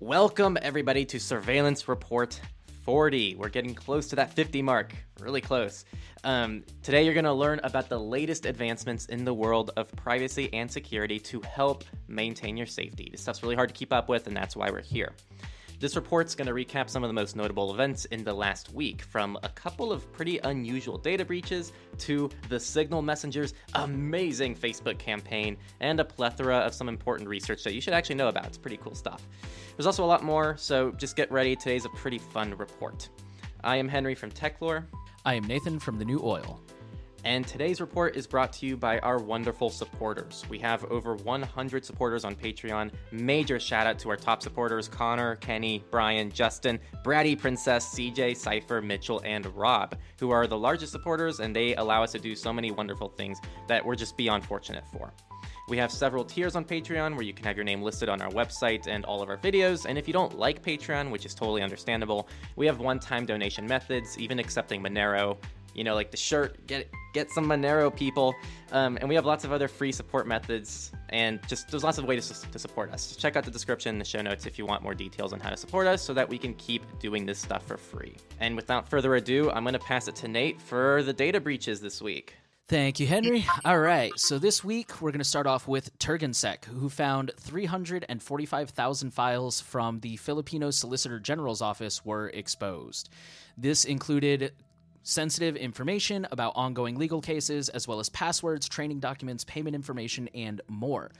Welcome, everybody, to Surveillance Report 40. We're getting close to that 50 mark, really close. Um, today, you're going to learn about the latest advancements in the world of privacy and security to help maintain your safety. This stuff's really hard to keep up with, and that's why we're here. This report's going to recap some of the most notable events in the last week, from a couple of pretty unusual data breaches to the Signal Messenger's amazing Facebook campaign, and a plethora of some important research that you should actually know about. It's pretty cool stuff. There's also a lot more, so just get ready. Today's a pretty fun report. I am Henry from Techlore. I am Nathan from The New Oil. And today's report is brought to you by our wonderful supporters. We have over 100 supporters on Patreon. Major shout out to our top supporters Connor, Kenny, Brian, Justin, Brady, Princess, CJ, Cypher, Mitchell, and Rob, who are the largest supporters, and they allow us to do so many wonderful things that we're just beyond fortunate for. We have several tiers on Patreon where you can have your name listed on our website and all of our videos. And if you don't like Patreon, which is totally understandable, we have one time donation methods, even accepting Monero you know, like the shirt, get get some Monero people, um, and we have lots of other free support methods, and just there's lots of ways to, to support us. Check out the description the show notes if you want more details on how to support us, so that we can keep doing this stuff for free. And without further ado, I'm going to pass it to Nate for the data breaches this week. Thank you, Henry. All right, so this week we're going to start off with TurgenSec, who found 345,000 files from the Filipino Solicitor General's office were exposed. This included sensitive information about ongoing legal cases, as well as passwords, training documents, payment information, and more.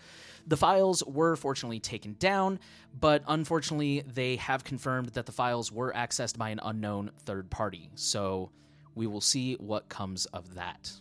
The files were fortunately taken down, but unfortunately, they have confirmed that the files were accessed by an unknown third party. So we will see what comes of that.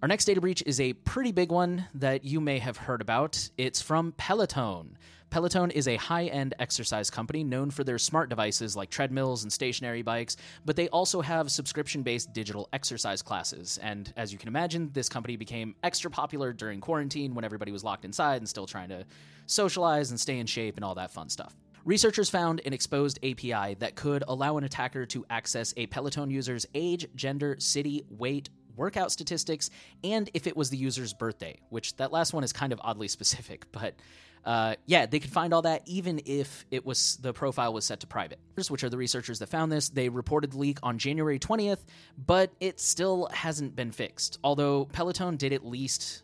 Our next data breach is a pretty big one that you may have heard about. It's from Peloton. Peloton is a high end exercise company known for their smart devices like treadmills and stationary bikes, but they also have subscription based digital exercise classes. And as you can imagine, this company became extra popular during quarantine when everybody was locked inside and still trying to socialize and stay in shape and all that fun stuff. Researchers found an exposed API that could allow an attacker to access a Peloton user's age, gender, city, weight, workout statistics, and if it was the user's birthday, which that last one is kind of oddly specific, but uh, yeah, they could find all that even if it was the profile was set to private. Which are the researchers that found this? They reported the leak on January 20th, but it still hasn't been fixed. Although Peloton did at least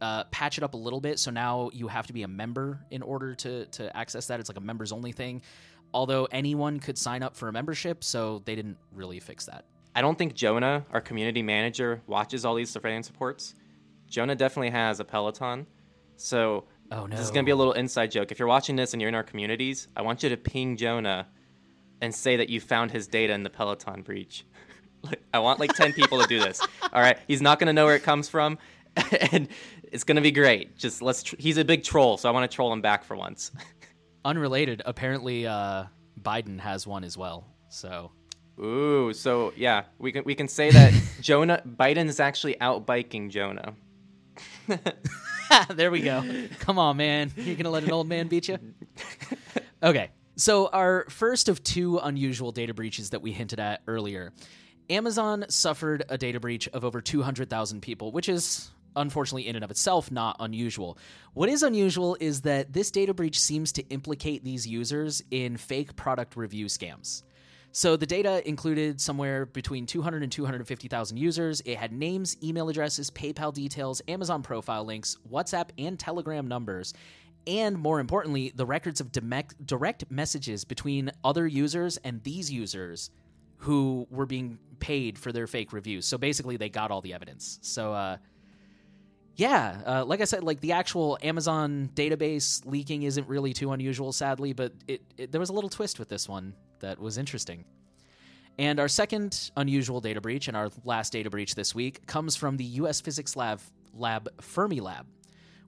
uh, patch it up a little bit, so now you have to be a member in order to to access that. It's like a members only thing. Although anyone could sign up for a membership, so they didn't really fix that. I don't think Jonah, our community manager, watches all these surveillance reports. Jonah definitely has a Peloton, so Oh no. This is gonna be a little inside joke. If you're watching this and you're in our communities, I want you to ping Jonah and say that you found his data in the Peloton breach. I want like 10 people to do this. All right. He's not going to know where it comes from. and it's going to be great. Just let's, tr- he's a big troll. So I want to troll him back for once. Unrelated. Apparently, uh, Biden has one as well. So. Ooh. So yeah, we can, we can say that Jonah, Biden is actually out biking Jonah. there we go. Come on, man. You're going to let an old man beat you? Okay. So, our first of two unusual data breaches that we hinted at earlier Amazon suffered a data breach of over 200,000 people, which is unfortunately in and of itself not unusual. What is unusual is that this data breach seems to implicate these users in fake product review scams. So the data included somewhere between 200 and 250,000 users. It had names, email addresses, PayPal details, Amazon profile links, WhatsApp and Telegram numbers, and more importantly, the records of direct messages between other users and these users who were being paid for their fake reviews. So basically, they got all the evidence. So, uh, yeah, uh, like I said, like the actual Amazon database leaking isn't really too unusual, sadly, but it, it, there was a little twist with this one that was interesting. And our second unusual data breach and our last data breach this week comes from the U.S. Physics Lab, lab Fermilab,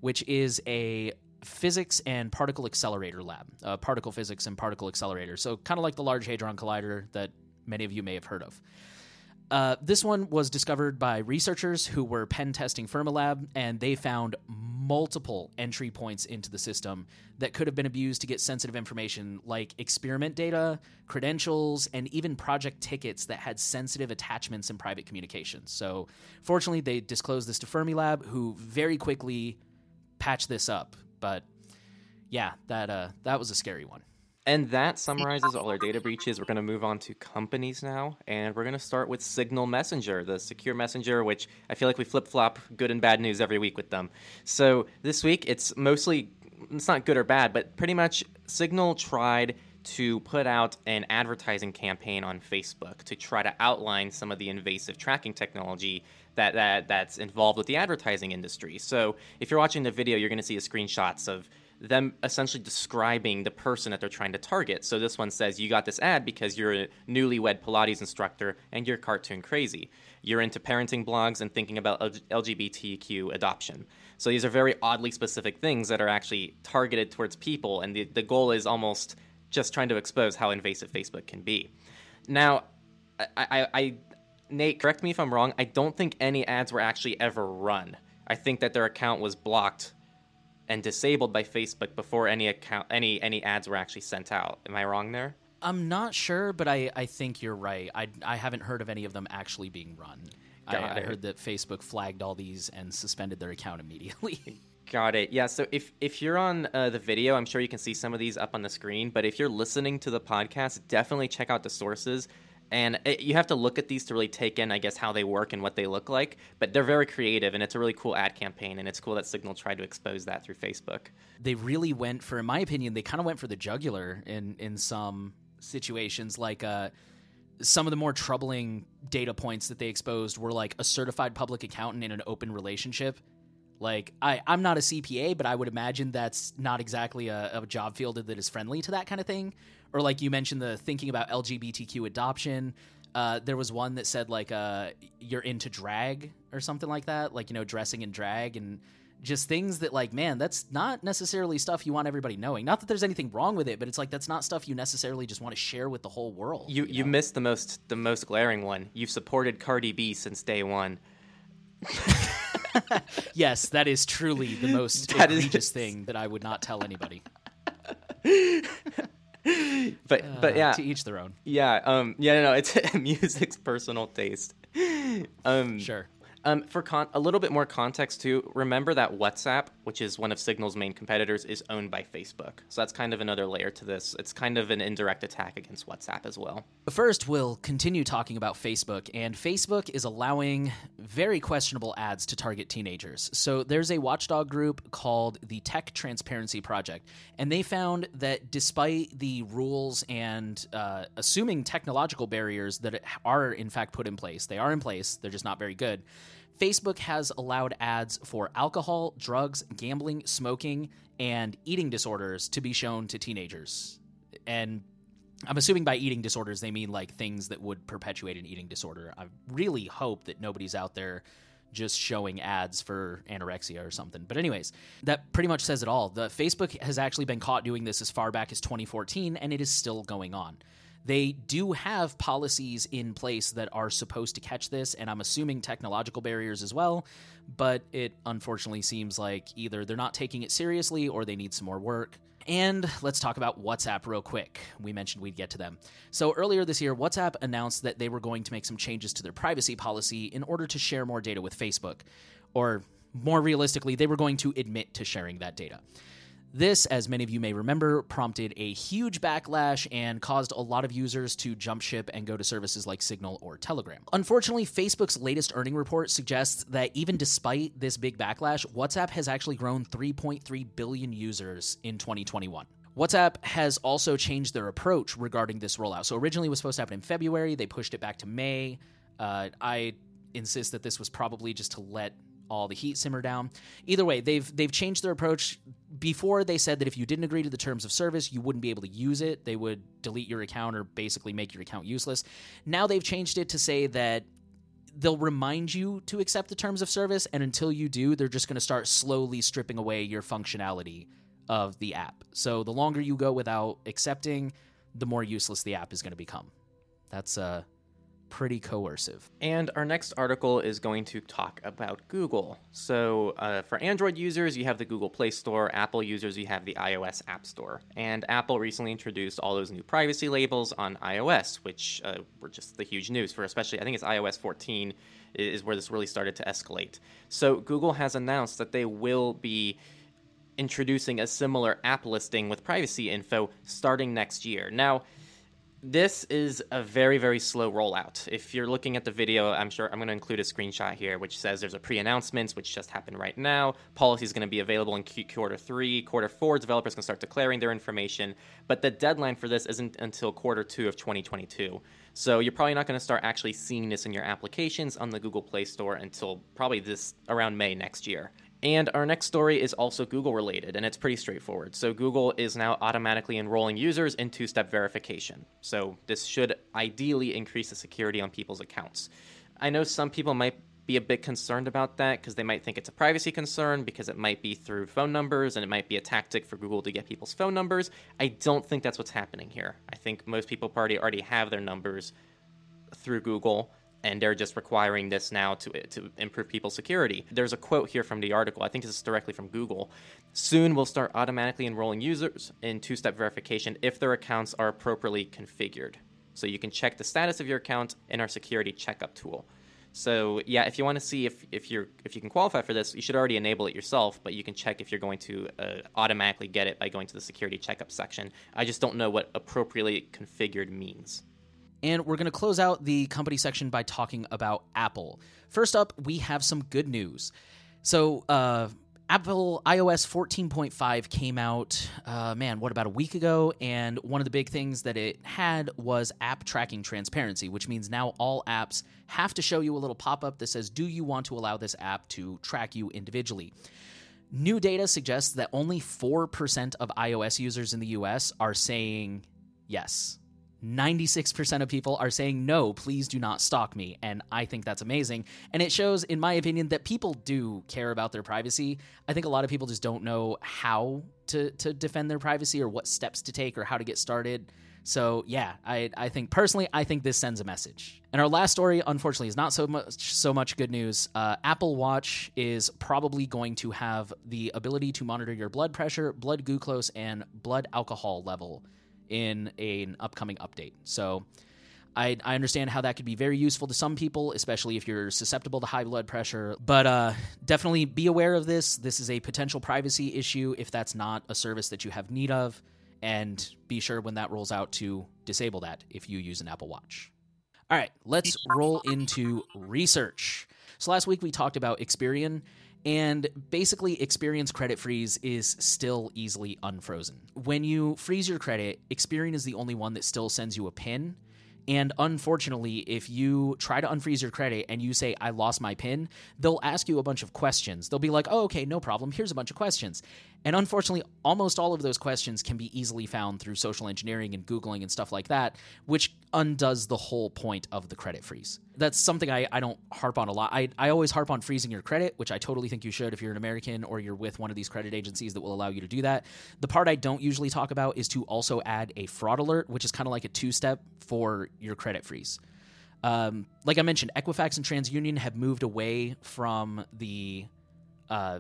which is a physics and particle accelerator lab, uh, particle physics and particle accelerator. So, kind of like the Large Hadron Collider that many of you may have heard of. Uh, this one was discovered by researchers who were pen testing Fermilab, and they found multiple entry points into the system that could have been abused to get sensitive information like experiment data, credentials, and even project tickets that had sensitive attachments and private communications. So, fortunately, they disclosed this to Fermilab, who very quickly patched this up. But yeah, that uh, that was a scary one. And that summarizes all our data breaches. We're going to move on to companies now, and we're going to start with Signal Messenger, the secure messenger, which I feel like we flip flop good and bad news every week with them. So this week, it's mostly, it's not good or bad, but pretty much Signal tried to put out an advertising campaign on Facebook to try to outline some of the invasive tracking technology that, that that's involved with the advertising industry. So if you're watching the video, you're going to see screenshots of them essentially describing the person that they're trying to target. So this one says, You got this ad because you're a newlywed Pilates instructor and you're cartoon crazy. You're into parenting blogs and thinking about LGBTQ adoption. So these are very oddly specific things that are actually targeted towards people, and the, the goal is almost just trying to expose how invasive Facebook can be. Now, I, I, I Nate, correct me if I'm wrong. I don't think any ads were actually ever run. I think that their account was blocked and disabled by Facebook before any account any any ads were actually sent out. Am I wrong there? I'm not sure, but I, I think you're right. I, I haven't heard of any of them actually being run. I, I, heard that Facebook flagged all these and suspended their account immediately. Got it. Yeah. So if if you're on uh, the video, I'm sure you can see some of these up on the screen. But if you're listening to the podcast, definitely check out the sources and it, you have to look at these to really take in, I guess, how they work and what they look like. But they're very creative, and it's a really cool ad campaign, and it's cool that Signal tried to expose that through Facebook. They really went for, in my opinion, they kind of went for the jugular in in some situations, like. Uh, some of the more troubling data points that they exposed were like a certified public accountant in an open relationship. Like I, I'm not a CPA, but I would imagine that's not exactly a, a job field that is friendly to that kind of thing or like you mentioned the thinking about LGBTQ adoption. Uh, there was one that said like uh, you're into drag or something like that, like you know dressing in drag and just things that like man that's not necessarily stuff you want everybody knowing. Not that there's anything wrong with it but it's like that's not stuff you necessarily just want to share with the whole world you you, you missed the most the most glaring one. You've supported cardi b since day one. Yes that is truly the most that egregious is... thing that i would not tell anybody but uh, but yeah, to each their own. Yeah, um, yeah, no, no, it's music's personal taste. Um, sure. Um, for con- a little bit more context too, remember that WhatsApp, which is one of Signal's main competitors, is owned by Facebook. So that's kind of another layer to this. It's kind of an indirect attack against WhatsApp as well. First, we'll continue talking about Facebook, and Facebook is allowing very questionable ads to target teenagers. So there's a watchdog group called the Tech Transparency Project, and they found that despite the rules and uh, assuming technological barriers that are in fact put in place, they are in place. They're just not very good Facebook has allowed ads for alcohol, drugs, gambling, smoking, and eating disorders to be shown to teenagers. And I'm assuming by eating disorders, they mean like things that would perpetuate an eating disorder. I really hope that nobody's out there just showing ads for anorexia or something. But anyways, that pretty much says it all. The Facebook has actually been caught doing this as far back as 2014 and it is still going on. They do have policies in place that are supposed to catch this, and I'm assuming technological barriers as well. But it unfortunately seems like either they're not taking it seriously or they need some more work. And let's talk about WhatsApp real quick. We mentioned we'd get to them. So, earlier this year, WhatsApp announced that they were going to make some changes to their privacy policy in order to share more data with Facebook. Or, more realistically, they were going to admit to sharing that data. This, as many of you may remember, prompted a huge backlash and caused a lot of users to jump ship and go to services like Signal or Telegram. Unfortunately, Facebook's latest earning report suggests that even despite this big backlash, WhatsApp has actually grown 3.3 billion users in 2021. WhatsApp has also changed their approach regarding this rollout. So originally it was supposed to happen in February, they pushed it back to May. Uh, I insist that this was probably just to let all the heat simmer down. Either way, they've they've changed their approach. Before they said that if you didn't agree to the terms of service, you wouldn't be able to use it. They would delete your account or basically make your account useless. Now they've changed it to say that they'll remind you to accept the terms of service and until you do, they're just going to start slowly stripping away your functionality of the app. So the longer you go without accepting, the more useless the app is going to become. That's uh pretty coercive. And our next article is going to talk about Google. So, uh, for Android users, you have the Google Play Store. Apple users, you have the iOS App Store. And Apple recently introduced all those new privacy labels on iOS, which uh, were just the huge news for especially, I think it's iOS 14 is where this really started to escalate. So, Google has announced that they will be introducing a similar app listing with privacy info starting next year. Now, this is a very, very slow rollout. If you're looking at the video, I'm sure I'm going to include a screenshot here which says there's a pre announcements, which just happened right now. Policy is going to be available in quarter three. Quarter four, developers can start declaring their information. But the deadline for this isn't until quarter two of 2022. So you're probably not going to start actually seeing this in your applications on the Google Play Store until probably this around May next year. And our next story is also Google related, and it's pretty straightforward. So, Google is now automatically enrolling users in two step verification. So, this should ideally increase the security on people's accounts. I know some people might be a bit concerned about that because they might think it's a privacy concern because it might be through phone numbers and it might be a tactic for Google to get people's phone numbers. I don't think that's what's happening here. I think most people already already have their numbers through Google and they're just requiring this now to to improve people's security. There's a quote here from the article. I think this is directly from Google. Soon we'll start automatically enrolling users in two-step verification if their accounts are appropriately configured. So you can check the status of your account in our security checkup tool. So yeah, if you want to see if, if you're if you can qualify for this, you should already enable it yourself. But you can check if you're going to uh, automatically get it by going to the security checkup section. I just don't know what appropriately configured means. And we're going to close out the company section by talking about Apple. First up, we have some good news. So, uh, Apple iOS 14.5 came out, uh, man, what, about a week ago? And one of the big things that it had was app tracking transparency, which means now all apps have to show you a little pop up that says, Do you want to allow this app to track you individually? New data suggests that only 4% of iOS users in the US are saying yes. 96% of people are saying, no, please do not stalk me. And I think that's amazing. And it shows, in my opinion, that people do care about their privacy. I think a lot of people just don't know how to, to defend their privacy or what steps to take or how to get started. So, yeah, I, I think personally, I think this sends a message. And our last story, unfortunately, is not so much so much good news. Uh, Apple Watch is probably going to have the ability to monitor your blood pressure, blood glucose, and blood alcohol level in an upcoming update. So I, I understand how that could be very useful to some people, especially if you're susceptible to high blood pressure. But uh, definitely be aware of this. This is a potential privacy issue if that's not a service that you have need of. And be sure when that rolls out to disable that if you use an Apple Watch. All right, let's roll into research. So last week we talked about Experian and basically, Experian's credit freeze is still easily unfrozen. When you freeze your credit, Experian is the only one that still sends you a PIN. And unfortunately, if you try to unfreeze your credit and you say, I lost my PIN, they'll ask you a bunch of questions. They'll be like, oh, okay, no problem. Here's a bunch of questions. And unfortunately, almost all of those questions can be easily found through social engineering and Googling and stuff like that, which undoes the whole point of the credit freeze. That's something I, I don't harp on a lot. I, I always harp on freezing your credit, which I totally think you should if you're an American or you're with one of these credit agencies that will allow you to do that. The part I don't usually talk about is to also add a fraud alert, which is kind of like a two step for your credit freeze. Um, like I mentioned, Equifax and TransUnion have moved away from the uh,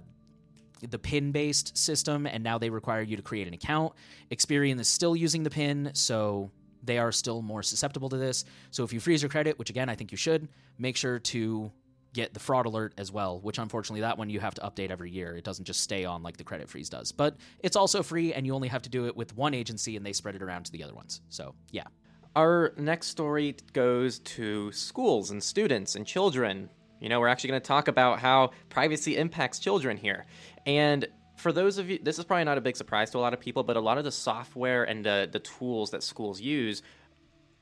the pin based system and now they require you to create an account. Experian is still using the pin, so they are still more susceptible to this. So if you freeze your credit, which again I think you should, make sure to get the fraud alert as well, which unfortunately that one you have to update every year. It doesn't just stay on like the credit freeze does. But it's also free and you only have to do it with one agency and they spread it around to the other ones. So, yeah. Our next story goes to schools and students and children. You know, we're actually going to talk about how privacy impacts children here. And for those of you, this is probably not a big surprise to a lot of people, but a lot of the software and the, the tools that schools use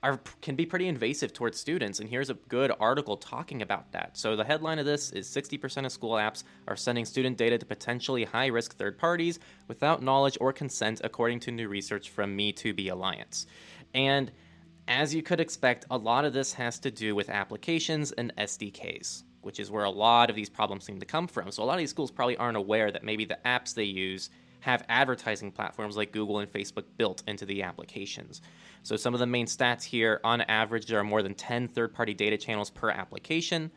are can be pretty invasive towards students. And here's a good article talking about that. So the headline of this is 60% of school apps are sending student data to potentially high risk third parties without knowledge or consent, according to new research from Me2B Alliance. And as you could expect, a lot of this has to do with applications and SDKs which is where a lot of these problems seem to come from. So a lot of these schools probably aren't aware that maybe the apps they use have advertising platforms like Google and Facebook built into the applications. So some of the main stats here on average, there are more than 10 third party data channels per application.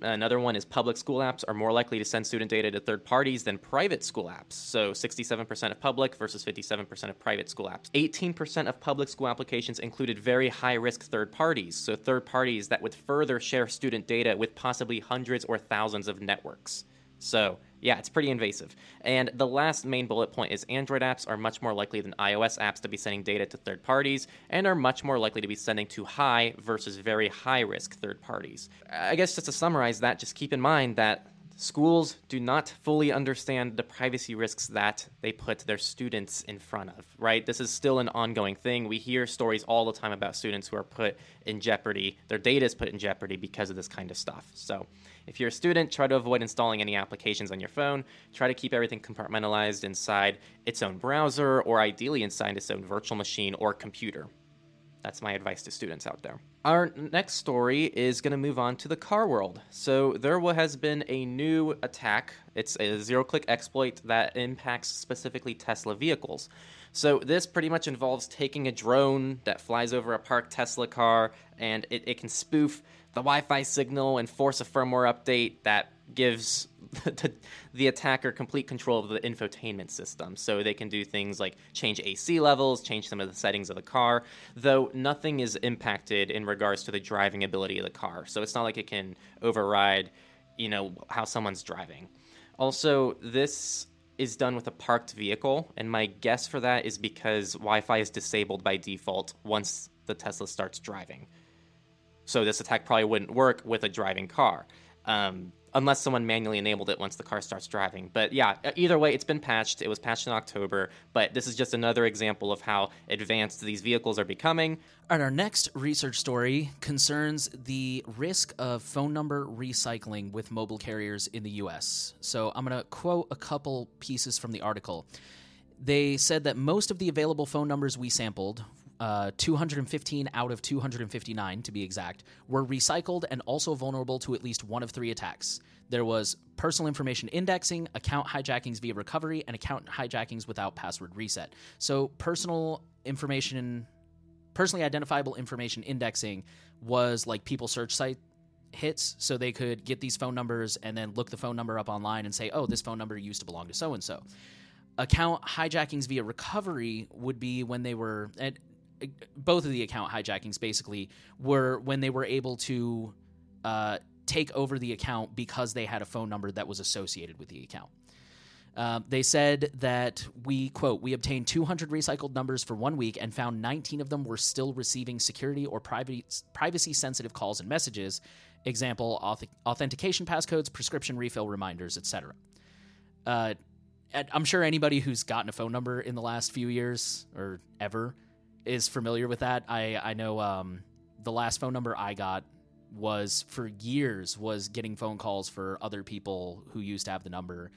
Another one is public school apps are more likely to send student data to third parties than private school apps. So 67% of public versus 57% of private school apps. 18% of public school applications included very high risk third parties. So third parties that would further share student data with possibly hundreds or thousands of networks. So, yeah, it's pretty invasive. And the last main bullet point is Android apps are much more likely than iOS apps to be sending data to third parties and are much more likely to be sending to high versus very high risk third parties. I guess just to summarize that, just keep in mind that schools do not fully understand the privacy risks that they put their students in front of, right? This is still an ongoing thing. We hear stories all the time about students who are put in jeopardy, their data is put in jeopardy because of this kind of stuff. So, if you're a student, try to avoid installing any applications on your phone. Try to keep everything compartmentalized inside its own browser or ideally inside its own virtual machine or computer. That's my advice to students out there. Our next story is going to move on to the car world. So, there has been a new attack. It's a zero click exploit that impacts specifically Tesla vehicles. So, this pretty much involves taking a drone that flies over a parked Tesla car and it, it can spoof the Wi Fi signal and force a firmware update that gives the, the, attacker complete control of the infotainment system. So they can do things like change AC levels, change some of the settings of the car, though nothing is impacted in regards to the driving ability of the car. So it's not like it can override, you know, how someone's driving. Also, this is done with a parked vehicle, and my guess for that is because Wi Fi is disabled by default once the Tesla starts driving. So this attack probably wouldn't work with a driving car. Um, unless someone manually enabled it once the car starts driving. But yeah, either way, it's been patched. It was patched in October, but this is just another example of how advanced these vehicles are becoming. And our next research story concerns the risk of phone number recycling with mobile carriers in the US. So I'm going to quote a couple pieces from the article. They said that most of the available phone numbers we sampled uh, 215 out of 259 to be exact, were recycled and also vulnerable to at least one of three attacks. There was personal information indexing, account hijackings via recovery, and account hijackings without password reset. So, personal information, personally identifiable information indexing was like people search site hits so they could get these phone numbers and then look the phone number up online and say, oh, this phone number used to belong to so and so account hijackings via recovery would be when they were both of the account hijackings basically were when they were able to uh, take over the account because they had a phone number that was associated with the account. Uh, they said that we quote we obtained 200 recycled numbers for one week and found 19 of them were still receiving security or privacy sensitive calls and messages example auth- authentication passcodes prescription refill reminders etc uh, i'm sure anybody who's gotten a phone number in the last few years or ever is familiar with that. I I know um, the last phone number I got was for years was getting phone calls for other people who used to have the number,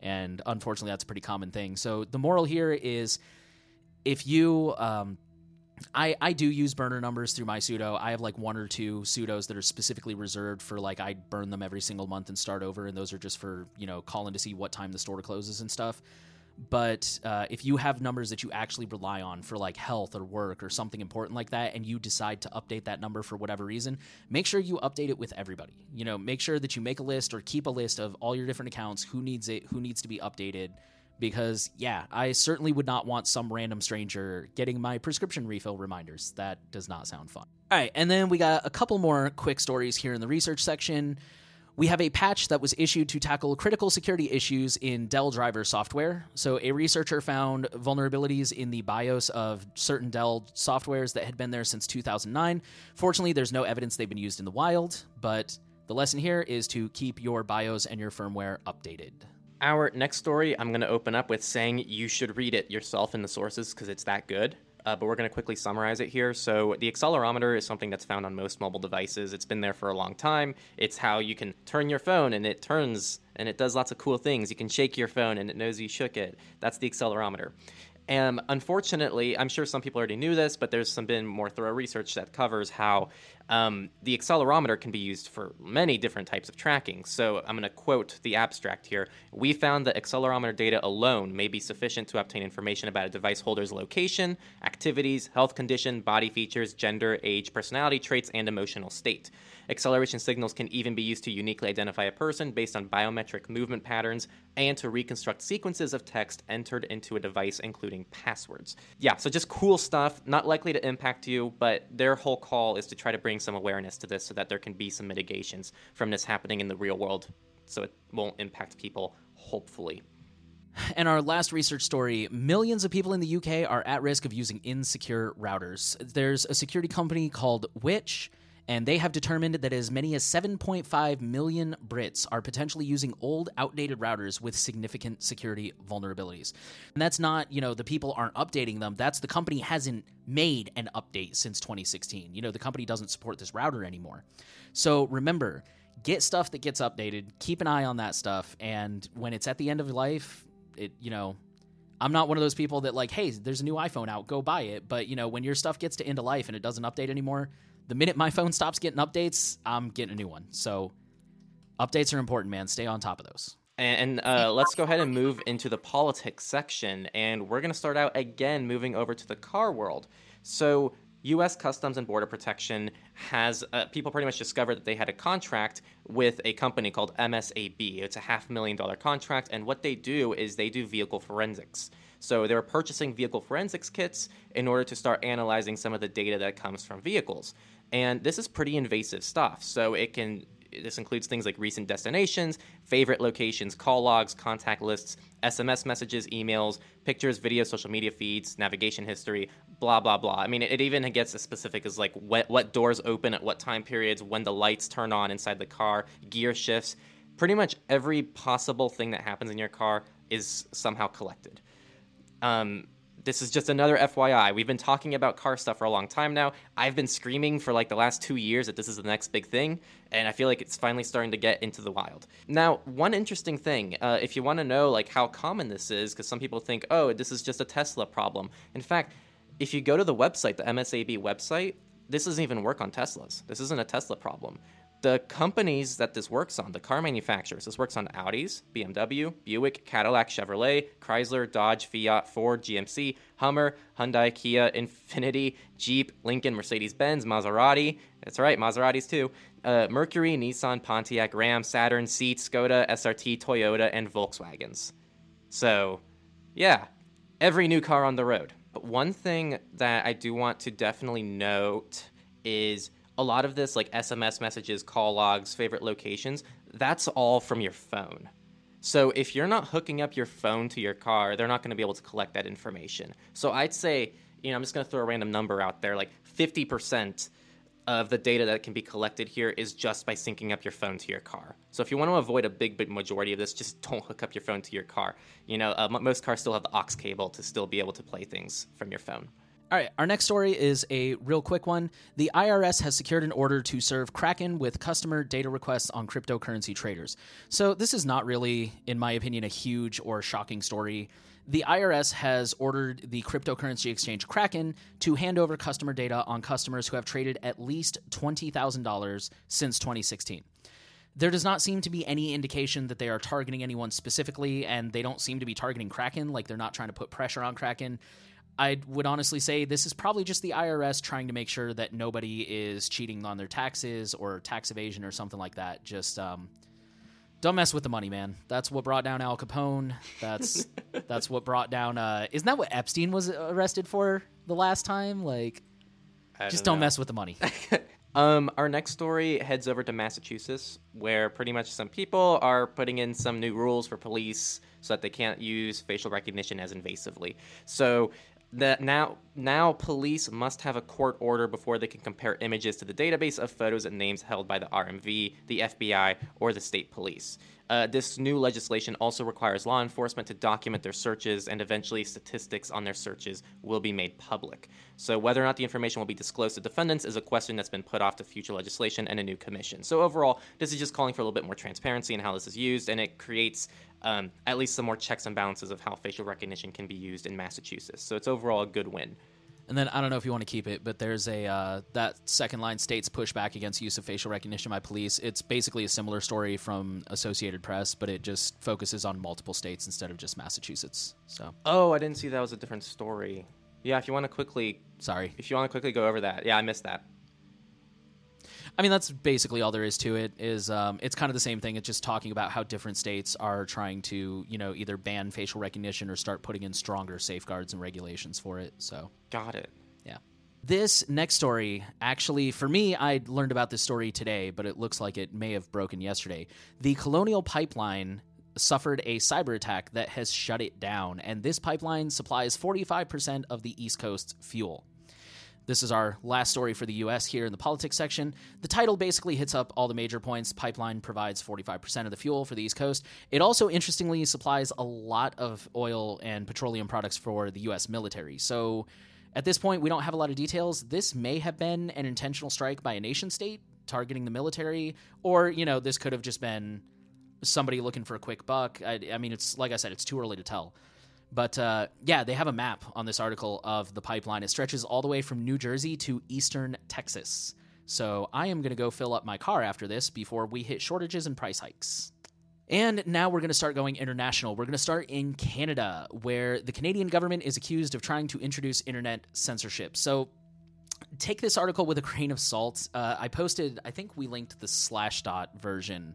and unfortunately, that's a pretty common thing. So the moral here is, if you um, I, I do use burner numbers through my pseudo. I have like one or two pseudos that are specifically reserved for like I burn them every single month and start over, and those are just for you know calling to see what time the store closes and stuff. But uh, if you have numbers that you actually rely on for like health or work or something important like that, and you decide to update that number for whatever reason, make sure you update it with everybody. You know, make sure that you make a list or keep a list of all your different accounts, who needs it, who needs to be updated. Because, yeah, I certainly would not want some random stranger getting my prescription refill reminders. That does not sound fun. All right, and then we got a couple more quick stories here in the research section. We have a patch that was issued to tackle critical security issues in Dell driver software. So, a researcher found vulnerabilities in the BIOS of certain Dell softwares that had been there since 2009. Fortunately, there's no evidence they've been used in the wild, but the lesson here is to keep your BIOS and your firmware updated. Our next story, I'm going to open up with saying you should read it yourself in the sources because it's that good uh, but we're going to quickly summarize it here. So, the accelerometer is something that's found on most mobile devices. It's been there for a long time. It's how you can turn your phone and it turns and it does lots of cool things. You can shake your phone and it knows you shook it. That's the accelerometer. And unfortunately, I'm sure some people already knew this, but there's some been more thorough research that covers how um, the accelerometer can be used for many different types of tracking. So I'm going to quote the abstract here. We found that accelerometer data alone may be sufficient to obtain information about a device holder's location, activities, health condition, body features, gender, age, personality traits, and emotional state. Acceleration signals can even be used to uniquely identify a person based on biometric movement patterns and to reconstruct sequences of text entered into a device, including passwords. Yeah, so just cool stuff, not likely to impact you, but their whole call is to try to bring some awareness to this so that there can be some mitigations from this happening in the real world so it won't impact people, hopefully. And our last research story millions of people in the UK are at risk of using insecure routers. There's a security company called Which, and they have determined that as many as 7.5 million Brits are potentially using old, outdated routers with significant security vulnerabilities. And that's not, you know, the people aren't updating them. That's the company hasn't made an update since 2016. You know, the company doesn't support this router anymore. So remember, get stuff that gets updated, keep an eye on that stuff, and when it's at the end of life, it you know i'm not one of those people that like hey there's a new iphone out go buy it but you know when your stuff gets to end of life and it doesn't update anymore the minute my phone stops getting updates i'm getting a new one so updates are important man stay on top of those and uh, let's go ahead and move into the politics section. And we're going to start out again moving over to the car world. So, U.S. Customs and Border Protection has uh, people pretty much discovered that they had a contract with a company called MSAB. It's a half million dollar contract, and what they do is they do vehicle forensics. So they were purchasing vehicle forensics kits in order to start analyzing some of the data that comes from vehicles. And this is pretty invasive stuff. So it can this includes things like recent destinations, favorite locations, call logs, contact lists, SMS messages, emails, pictures, videos, social media feeds, navigation history, blah blah blah. I mean, it, even gets as specific as like what what doors open at what time periods, when the lights turn on inside the car, gear shifts. Pretty much every possible thing that happens in your car is somehow collected. Um, this is just another FYI. We've been talking about car stuff for a long time now. I've been screaming for like the last two years that this is the next big thing, and I feel like it's finally starting to get into the wild. Now, one interesting thing, uh, if you want to know like how common this is, because some people think, oh, this is just a Tesla problem. In fact, if you go to the website, the MSAB website, this doesn't even work on Teslas. This isn't a Tesla problem the companies that this works on, the car manufacturers, this works on Audis, BMW, Buick, Cadillac, Chevrolet, Chrysler, Dodge, Fiat, Ford, GMC, Hummer, Hyundai, Kia, Infiniti, Jeep, Lincoln, Mercedes Benz, Maserati. That's right, Maseratis too. Uh, Mercury, Nissan, Pontiac, Ram, Saturn, Seat, Skoda, SRT, Toyota, and Volkswagens. So, yeah, every new car on the road. But one thing that I do want to definitely note is a lot of this, like SMS messages, call logs, favorite locations, that's all from your phone. So if you're not hooking up your phone to your car, they're not going to be able to collect that information. So I'd say, you know, I'm just going to throw a random number out there, like 50% of the data that can be collected here is just by syncing up your phone to your car. So if you want to avoid a big, big majority of this, just don't hook up your phone to your car. You know, uh, most cars still have the aux cable to still be able to play things from your phone. All right, our next story is a real quick one. The IRS has secured an order to serve Kraken with customer data requests on cryptocurrency traders. So, this is not really, in my opinion, a huge or shocking story. The IRS has ordered the cryptocurrency exchange Kraken to hand over customer data on customers who have traded at least $20,000 since 2016. There does not seem to be any indication that they are targeting anyone specifically, and they don't seem to be targeting Kraken, like they're not trying to put pressure on Kraken. I would honestly say this is probably just the IRS trying to make sure that nobody is cheating on their taxes or tax evasion or something like that. Just um, don't mess with the money, man. That's what brought down Al Capone. That's that's what brought down. Uh, isn't that what Epstein was arrested for the last time? Like, just don't, don't mess with the money. um, our next story heads over to Massachusetts, where pretty much some people are putting in some new rules for police so that they can't use facial recognition as invasively. So that now now police must have a court order before they can compare images to the database of photos and names held by the RMV, the FBI, or the state police. Uh, this new legislation also requires law enforcement to document their searches, and eventually statistics on their searches will be made public. So, whether or not the information will be disclosed to defendants is a question that's been put off to future legislation and a new commission. So, overall, this is just calling for a little bit more transparency in how this is used, and it creates um, at least some more checks and balances of how facial recognition can be used in Massachusetts. So, it's overall a good win. And then I don't know if you want to keep it, but there's a uh, that second line states pushback against use of facial recognition by police. It's basically a similar story from Associated Press, but it just focuses on multiple states instead of just Massachusetts. So. Oh, I didn't see that was a different story. Yeah, if you want to quickly. Sorry. If you want to quickly go over that, yeah, I missed that. I mean, that's basically all there is to it. Is um, it's kind of the same thing. It's just talking about how different states are trying to, you know, either ban facial recognition or start putting in stronger safeguards and regulations for it. So got it. Yeah. this next story, actually, for me, I learned about this story today, but it looks like it may have broken yesterday. The Colonial Pipeline suffered a cyber attack that has shut it down, and this pipeline supplies 45% of the East Coast's fuel. This is our last story for the US here in the politics section. The title basically hits up all the major points. Pipeline provides 45% of the fuel for the East Coast. It also, interestingly, supplies a lot of oil and petroleum products for the US military. So at this point, we don't have a lot of details. This may have been an intentional strike by a nation state targeting the military, or, you know, this could have just been somebody looking for a quick buck. I, I mean, it's like I said, it's too early to tell. But uh, yeah, they have a map on this article of the pipeline. It stretches all the way from New Jersey to eastern Texas. So I am going to go fill up my car after this before we hit shortages and price hikes. And now we're going to start going international. We're going to start in Canada, where the Canadian government is accused of trying to introduce internet censorship. So take this article with a grain of salt. Uh, I posted, I think we linked the Slashdot version.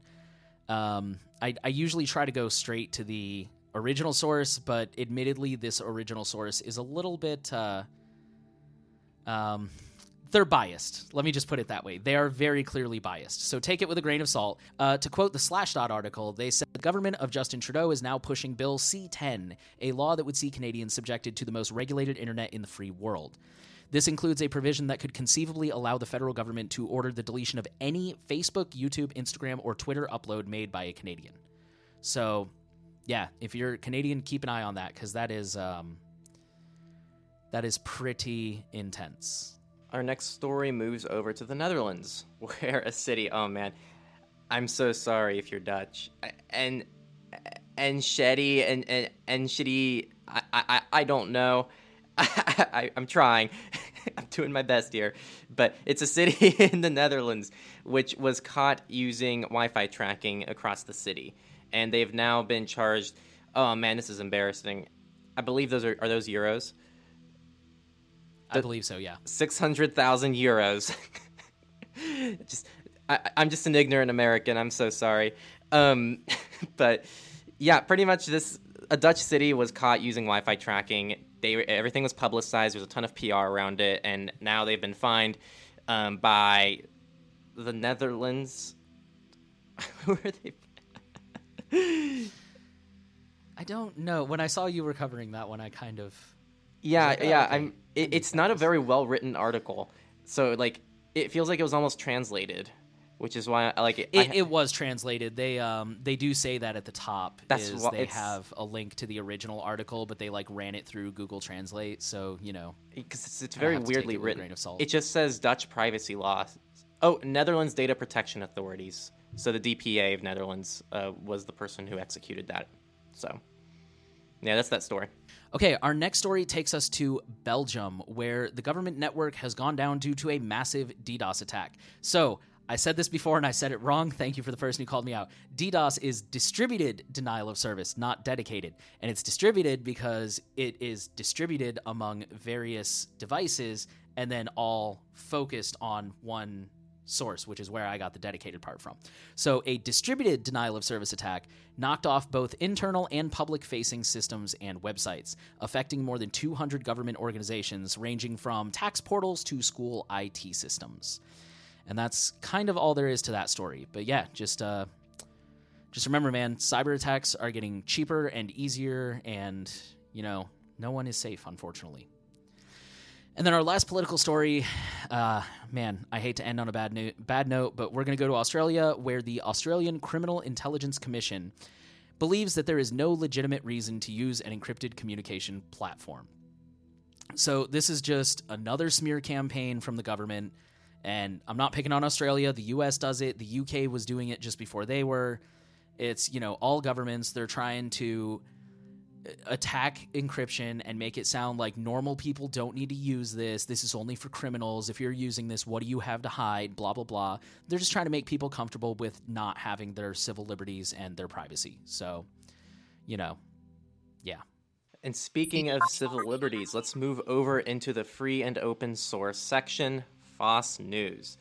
Um, I, I usually try to go straight to the original source, but admittedly, this original source is a little bit. Uh, um, they're biased. Let me just put it that way. They are very clearly biased. So take it with a grain of salt. Uh, to quote the Slashdot article, they said the government of Justin Trudeau is now pushing Bill C 10, a law that would see Canadians subjected to the most regulated internet in the free world. This includes a provision that could conceivably allow the federal government to order the deletion of any Facebook, YouTube, Instagram, or Twitter upload made by a Canadian. So yeah, if you're Canadian, keep an eye on that because that is um, that is pretty intense. Our next story moves over to the Netherlands, where a city. Oh man, I'm so sorry if you're Dutch. And and Shetty and and and Shitty. I, I I don't know. I, I'm trying. I'm doing my best here, but it's a city in the Netherlands which was caught using Wi-Fi tracking across the city and they've now been charged. Oh man, this is embarrassing. I believe those are are those euros. I believe so. Yeah, six hundred thousand euros. just, I, am just an ignorant American. I'm so sorry. Um, but yeah, pretty much this a Dutch city was caught using Wi-Fi tracking. They everything was publicized. There's a ton of PR around it, and now they've been fined um, by the Netherlands. Who are they? I don't know. When I saw you were covering that one, I kind of yeah, like, oh, yeah. Okay. I'm. It, it's not a very well written article, so like it feels like it was almost translated, which is why I like it. It, I, it was translated. They um they do say that at the top. That's is they have a link to the original article, but they like ran it through Google Translate, so you know because it's, it's very weirdly it written. It just says Dutch privacy law. Oh, Netherlands Data Protection Authorities. So the DPA of Netherlands uh, was the person who executed that. So, yeah, that's that story. Okay, our next story takes us to Belgium, where the government network has gone down due to a massive DDoS attack. So, I said this before and I said it wrong. Thank you for the person who called me out. DDoS is distributed denial of service, not dedicated. And it's distributed because it is distributed among various devices and then all focused on one source, which is where I got the dedicated part from. So, a distributed denial of service attack knocked off both internal and public facing systems and websites, affecting more than 200 government organizations, ranging from tax portals to school IT systems. And that's kind of all there is to that story. But yeah, just uh, just remember, man, cyber attacks are getting cheaper and easier, and you know, no one is safe, unfortunately. And then our last political story, uh, man, I hate to end on a bad note, bad note, but we're going to go to Australia, where the Australian Criminal Intelligence Commission believes that there is no legitimate reason to use an encrypted communication platform. So this is just another smear campaign from the government, and I'm not picking on Australia. The U.S. does it. The UK was doing it just before they were. It's you know all governments. They're trying to attack encryption and make it sound like normal people don't need to use this. This is only for criminals. If you're using this, what do you have to hide? Blah, blah, blah. They're just trying to make people comfortable with not having their civil liberties and their privacy. So, you know, yeah. And speaking of civil liberties, let's move over into the free and open source section, FOSS News.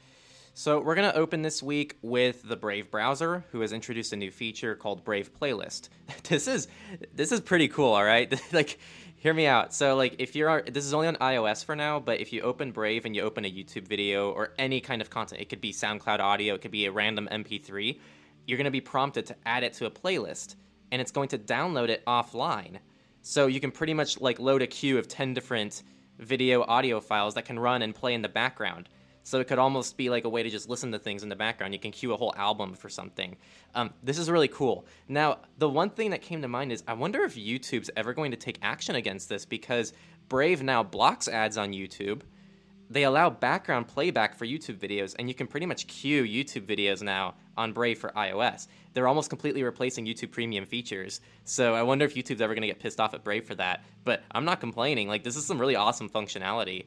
So we're going to open this week with the Brave browser, who has introduced a new feature called Brave Playlist. This is this is pretty cool, all right? like hear me out. So like if you're this is only on iOS for now, but if you open Brave and you open a YouTube video or any kind of content, it could be SoundCloud audio, it could be a random MP3, you're going to be prompted to add it to a playlist and it's going to download it offline. So you can pretty much like load a queue of 10 different video audio files that can run and play in the background. So it could almost be like a way to just listen to things in the background. You can cue a whole album for something. Um, this is really cool. Now, the one thing that came to mind is I wonder if YouTube's ever going to take action against this because Brave now blocks ads on YouTube. They allow background playback for YouTube videos, and you can pretty much cue YouTube videos now on Brave for iOS. They're almost completely replacing YouTube Premium features. So I wonder if YouTube's ever going to get pissed off at Brave for that. But I'm not complaining. Like, this is some really awesome functionality.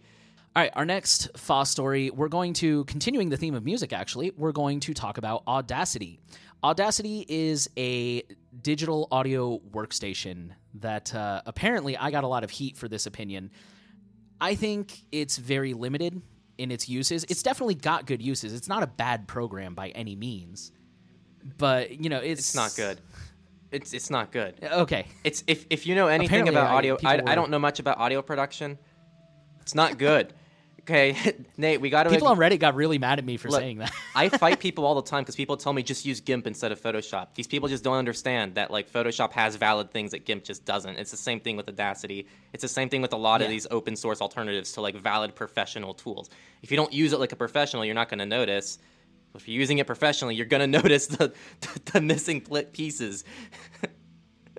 All right, our next FOSS story, we're going to, continuing the theme of music actually, we're going to talk about Audacity. Audacity is a digital audio workstation that uh, apparently I got a lot of heat for this opinion. I think it's very limited in its uses. It's definitely got good uses. It's not a bad program by any means, but you know, it's, It's not good. It's it's not good. Okay, It's if if you know anything Apparently, about I- audio, people I, were- I don't know much about audio production. It's not good. Okay, Nate, we got to. people on Reddit got really mad at me for Look, saying that. I fight people all the time because people tell me just use GIMP instead of Photoshop. These people just don't understand that like Photoshop has valid things that GIMP just doesn't. It's the same thing with Audacity. It's the same thing with a lot of these open source alternatives to like valid professional tools. If you don't use it like a professional, you're not going to notice. If you're using it professionally, you're going to notice the, the, the missing pieces.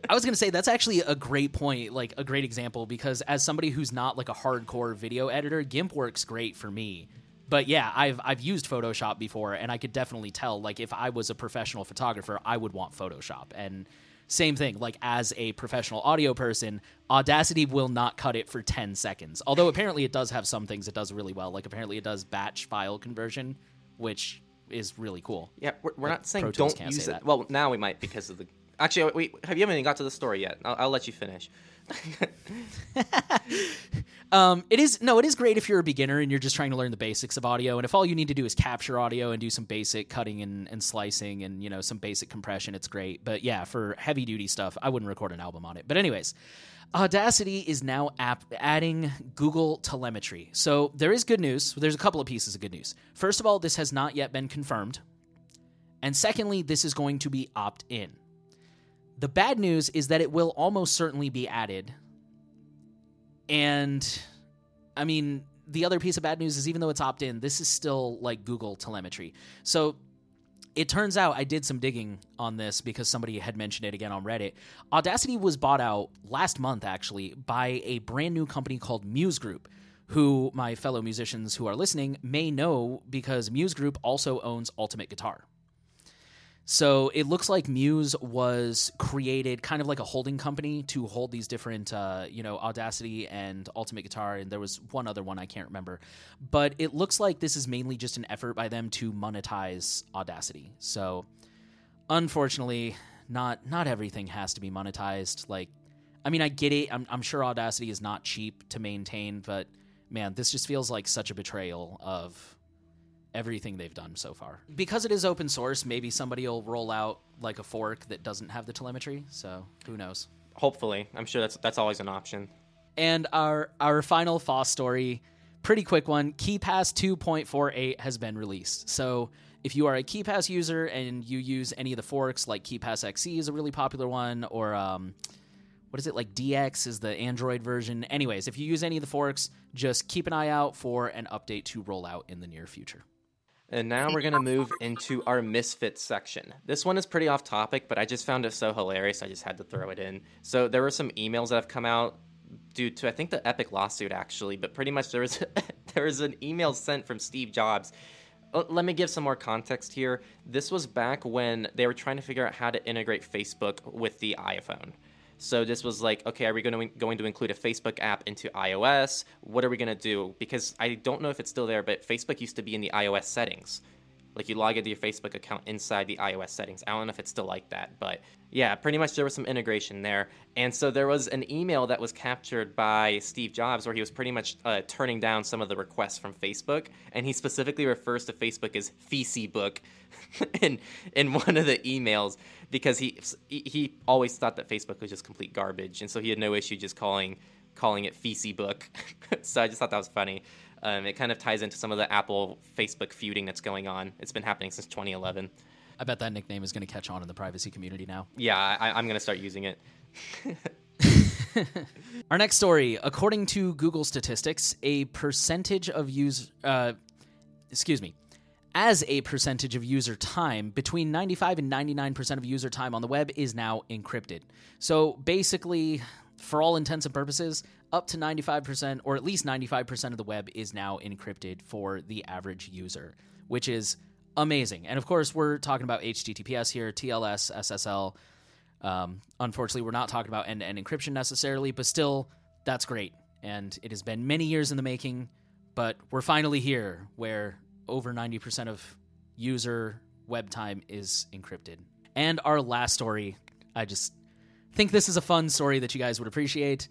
I was gonna say that's actually a great point, like a great example, because as somebody who's not like a hardcore video editor, GIMP works great for me. But yeah, I've I've used Photoshop before, and I could definitely tell, like if I was a professional photographer, I would want Photoshop. And same thing, like as a professional audio person, Audacity will not cut it for ten seconds. Although apparently it does have some things it does really well. Like apparently it does batch file conversion, which is really cool. Yeah, we're, we're not saying don't can't use say it. that. Well, now we might because of the. Actually, we have you even got to the story yet. I'll, I'll let you finish. Um, it is no, it is great if you're a beginner and you're just trying to learn the basics of audio, and if all you need to do is capture audio and do some basic cutting and, and slicing and you know some basic compression, it's great. But yeah, for heavy duty stuff, I wouldn't record an album on it. But anyways, Audacity is now app- adding Google telemetry. So there is good news. There's a couple of pieces of good news. First of all, this has not yet been confirmed, and secondly, this is going to be opt in. The bad news is that it will almost certainly be added and I mean, the other piece of bad news is even though it's opt in, this is still like Google telemetry. So it turns out I did some digging on this because somebody had mentioned it again on Reddit. Audacity was bought out last month, actually, by a brand new company called Muse Group, who my fellow musicians who are listening may know because Muse Group also owns Ultimate Guitar. So it looks like Muse was created kind of like a holding company to hold these different, uh, you know, Audacity and Ultimate Guitar, and there was one other one I can't remember. But it looks like this is mainly just an effort by them to monetize Audacity. So unfortunately, not not everything has to be monetized. Like, I mean, I get it. I'm, I'm sure Audacity is not cheap to maintain, but man, this just feels like such a betrayal of everything they've done so far. Because it is open source, maybe somebody will roll out like a fork that doesn't have the telemetry. So who knows? Hopefully, I'm sure that's that's always an option. And our our final FOSS story, pretty quick one. KeePass 2.48 has been released. So if you are a KeePass user and you use any of the forks, like KeePassXC is a really popular one, or um, what is it like DX is the Android version. Anyways, if you use any of the forks, just keep an eye out for an update to roll out in the near future. And now we're gonna move into our misfits section. This one is pretty off topic, but I just found it so hilarious I just had to throw it in. So there were some emails that have come out due to I think the Epic lawsuit actually, but pretty much there was there was an email sent from Steve Jobs. Uh, Let me give some more context here. This was back when they were trying to figure out how to integrate Facebook with the iPhone. So this was like, okay, are we going to going to include a Facebook app into iOS? What are we going to do? Because I don't know if it's still there, but Facebook used to be in the iOS settings. Like you log into your Facebook account inside the iOS settings. I don't know if it's still like that, but yeah, pretty much there was some integration there. And so there was an email that was captured by Steve Jobs where he was pretty much uh, turning down some of the requests from Facebook, and he specifically refers to Facebook as Feces Book in in one of the emails because he he always thought that Facebook was just complete garbage, and so he had no issue just calling calling it Feces Book. so I just thought that was funny. Um, it kind of ties into some of the Apple Facebook feuding that's going on. It's been happening since 2011. I bet that nickname is going to catch on in the privacy community now. Yeah, I, I'm going to start using it. Our next story, according to Google statistics, a percentage of use uh, excuse me, as a percentage of user time, between 95 and 99% of user time on the web is now encrypted. So basically, for all intents and purposes, up to 95% or at least 95% of the web is now encrypted for the average user, which is amazing. And of course, we're talking about HTTPS here, TLS, SSL. Um, unfortunately, we're not talking about end to end encryption necessarily, but still, that's great. And it has been many years in the making, but we're finally here where over 90% of user web time is encrypted. And our last story, I just think this is a fun story that you guys would appreciate.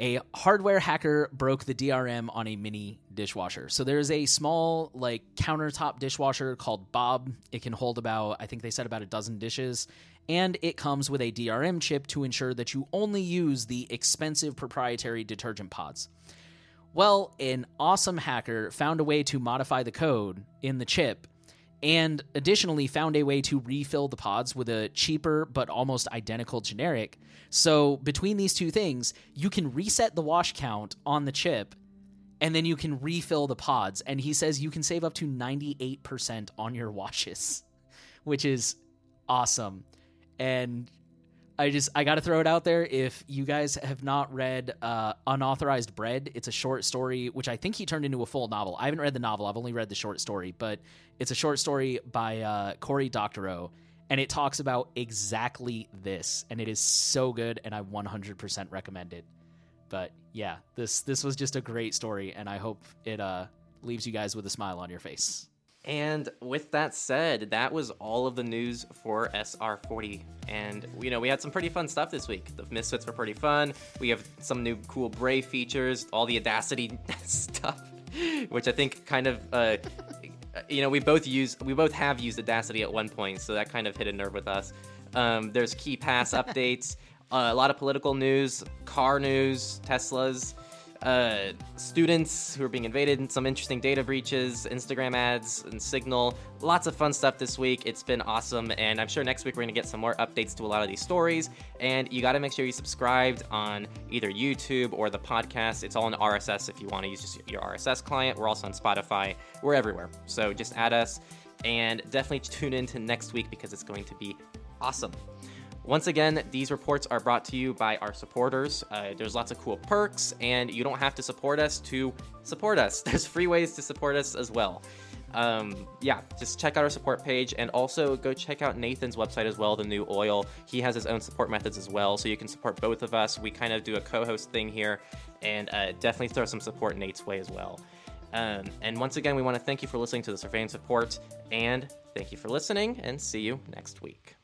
A hardware hacker broke the DRM on a mini dishwasher. So there's a small like countertop dishwasher called Bob. It can hold about I think they said about a dozen dishes and it comes with a DRM chip to ensure that you only use the expensive proprietary detergent pods. Well, an awesome hacker found a way to modify the code in the chip and additionally found a way to refill the pods with a cheaper but almost identical generic. So, between these two things, you can reset the wash count on the chip and then you can refill the pods. And he says you can save up to 98% on your washes, which is awesome. And I just I got to throw it out there. If you guys have not read uh, Unauthorized Bread, it's a short story which I think he turned into a full novel. I haven't read the novel. I've only read the short story, but it's a short story by uh, Cory Doctorow, and it talks about exactly this, and it is so good, and I 100% recommend it. But yeah, this this was just a great story, and I hope it uh, leaves you guys with a smile on your face. And with that said, that was all of the news for SR40. And, you know, we had some pretty fun stuff this week. The Misfits were pretty fun. We have some new cool Brave features, all the Audacity stuff, which I think kind of, uh, you know, we both use, we both have used Audacity at one point, so that kind of hit a nerve with us. Um, there's KeePass updates, uh, a lot of political news, car news, Teslas uh, students who are being invaded, some interesting data breaches, Instagram ads, and Signal. Lots of fun stuff this week. It's been awesome, and I'm sure next week we're going to get some more updates to a lot of these stories. And you got to make sure you subscribed on either YouTube or the podcast. It's all in RSS if you want to use just your RSS client. We're also on Spotify. We're everywhere. So just add us, and definitely tune in to next week because it's going to be awesome. Once again, these reports are brought to you by our supporters. Uh, there's lots of cool perks, and you don't have to support us to support us. There's free ways to support us as well. Um, yeah, just check out our support page and also go check out Nathan's website as well, the new oil. He has his own support methods as well, so you can support both of us. We kind of do a co host thing here, and uh, definitely throw some support Nate's way as well. Um, and once again, we want to thank you for listening to the Surveillance Report, and thank you for listening, and see you next week.